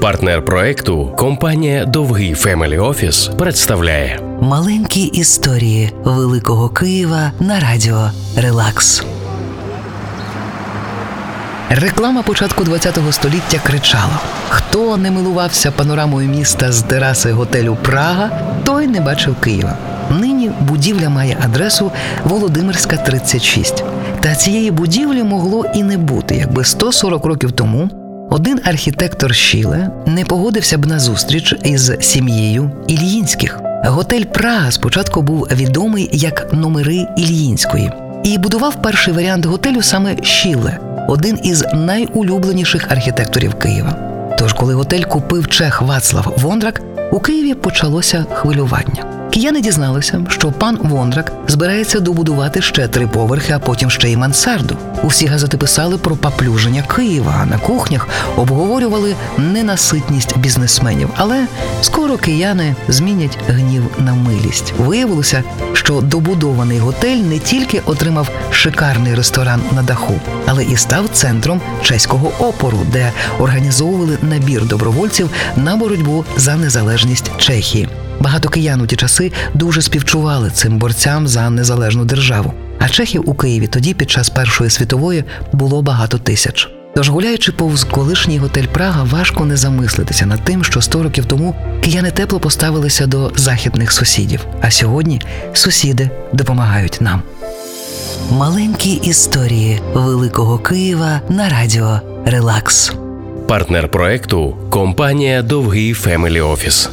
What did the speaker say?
Партнер проекту компанія Довгий Family Office представляє Маленькі історії Великого Києва на радіо Релакс. Реклама початку ХХ століття кричала: хто не милувався панорамою міста з тераси готелю Прага, той не бачив Києва. Нині будівля має адресу Володимирська, 36. Та цієї будівлі могло і не бути, якби 140 років тому один архітектор Шіле не погодився б на зустріч із сім'єю Ільїнських. Готель Прага спочатку був відомий як номери Ільїнської, і будував перший варіант готелю саме Шіле, один із найулюбленіших архітекторів Києва. Тож, коли готель купив чех Вацлав Вондрак, у Києві почалося хвилювання. Кияни дізналися, що пан Вондрак збирається добудувати ще три поверхи, а потім ще й мансарду. Усі газети писали про поплюження Києва, а на кухнях обговорювали ненаситність бізнесменів. Але скоро кияни змінять гнів на милість. Виявилося, що добудований готель не тільки отримав шикарний ресторан на даху, але і став центром чеського опору, де організовували набір добровольців на боротьбу за незалежність Чехії. Багато киян у ті часи дуже співчували цим борцям за незалежну державу. А чехів у Києві тоді, під час Першої світової, було багато тисяч. Тож, гуляючи повз колишній готель Прага, важко не замислитися над тим, що 100 років тому кияни тепло поставилися до західних сусідів. А сьогодні сусіди допомагають нам. Маленькі історії Великого Києва на радіо Релакс. партнер проекту компанія Довгий Family Office.